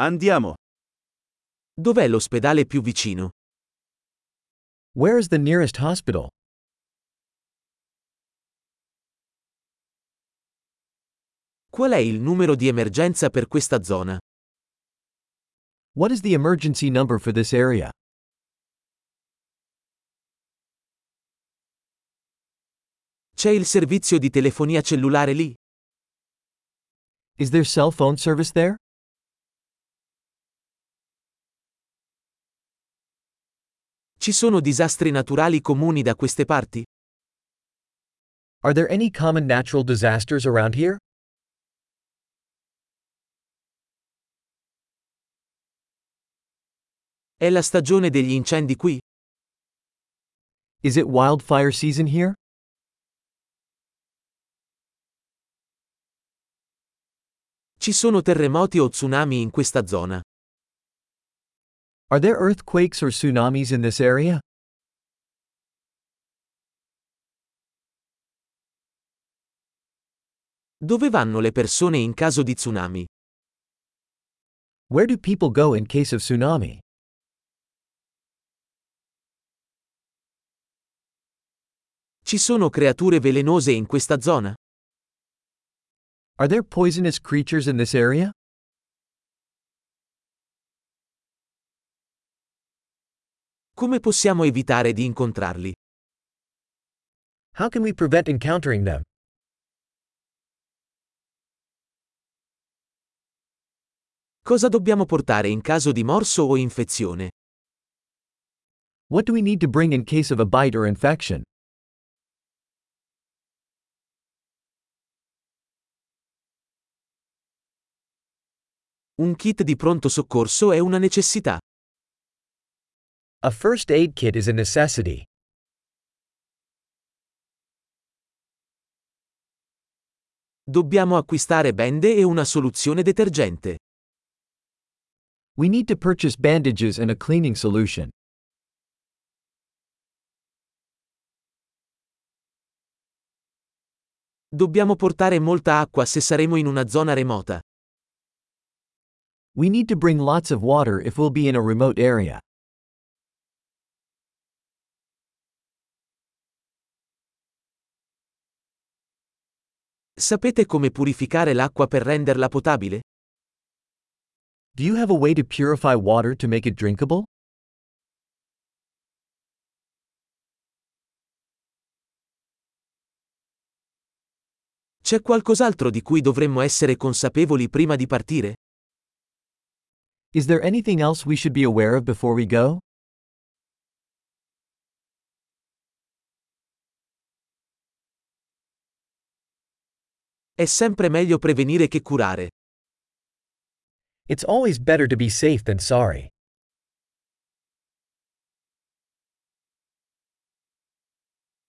Andiamo. Dov'è l'ospedale più vicino? Where is the nearest hospital? Qual è il numero di emergenza per questa zona? What is the emergency number for this area? C'è il servizio di telefonia cellulare lì? Is there cell phone service there? Ci sono disastri naturali comuni da queste parti? Are there any common natural disasters around here? È la stagione degli incendi qui? Is it wildfire season here? Ci sono terremoti o tsunami in questa zona? Are there earthquakes or tsunamis in this area? Dove vanno le persone in caso di tsunami? Where do people go in case of tsunami? Ci sono creature velenose in questa zona? Are there poisonous creatures in this area? Come possiamo evitare di incontrarli? How can we prevent encountering them? Cosa dobbiamo portare in caso di morso o infezione? What do we need to bring in case of a bite or infection? Un kit di pronto soccorso è una necessità. A first aid kit is a necessity. Dobbiamo acquistare bende e una soluzione detergente. We need to purchase bandages and a cleaning solution. Dobbiamo portare molta acqua se saremo in una zona remota. We need to bring lots of water if we'll be in a remote area. Sapete come purificare l'acqua per renderla potabile? Do you have a way to purify water to make it drinkable? C'è qualcos'altro di cui dovremmo essere consapevoli prima di partire? Is there anything else we should be aware of before we go? È sempre meglio prevenire che curare. It's always better to be safe than sorry.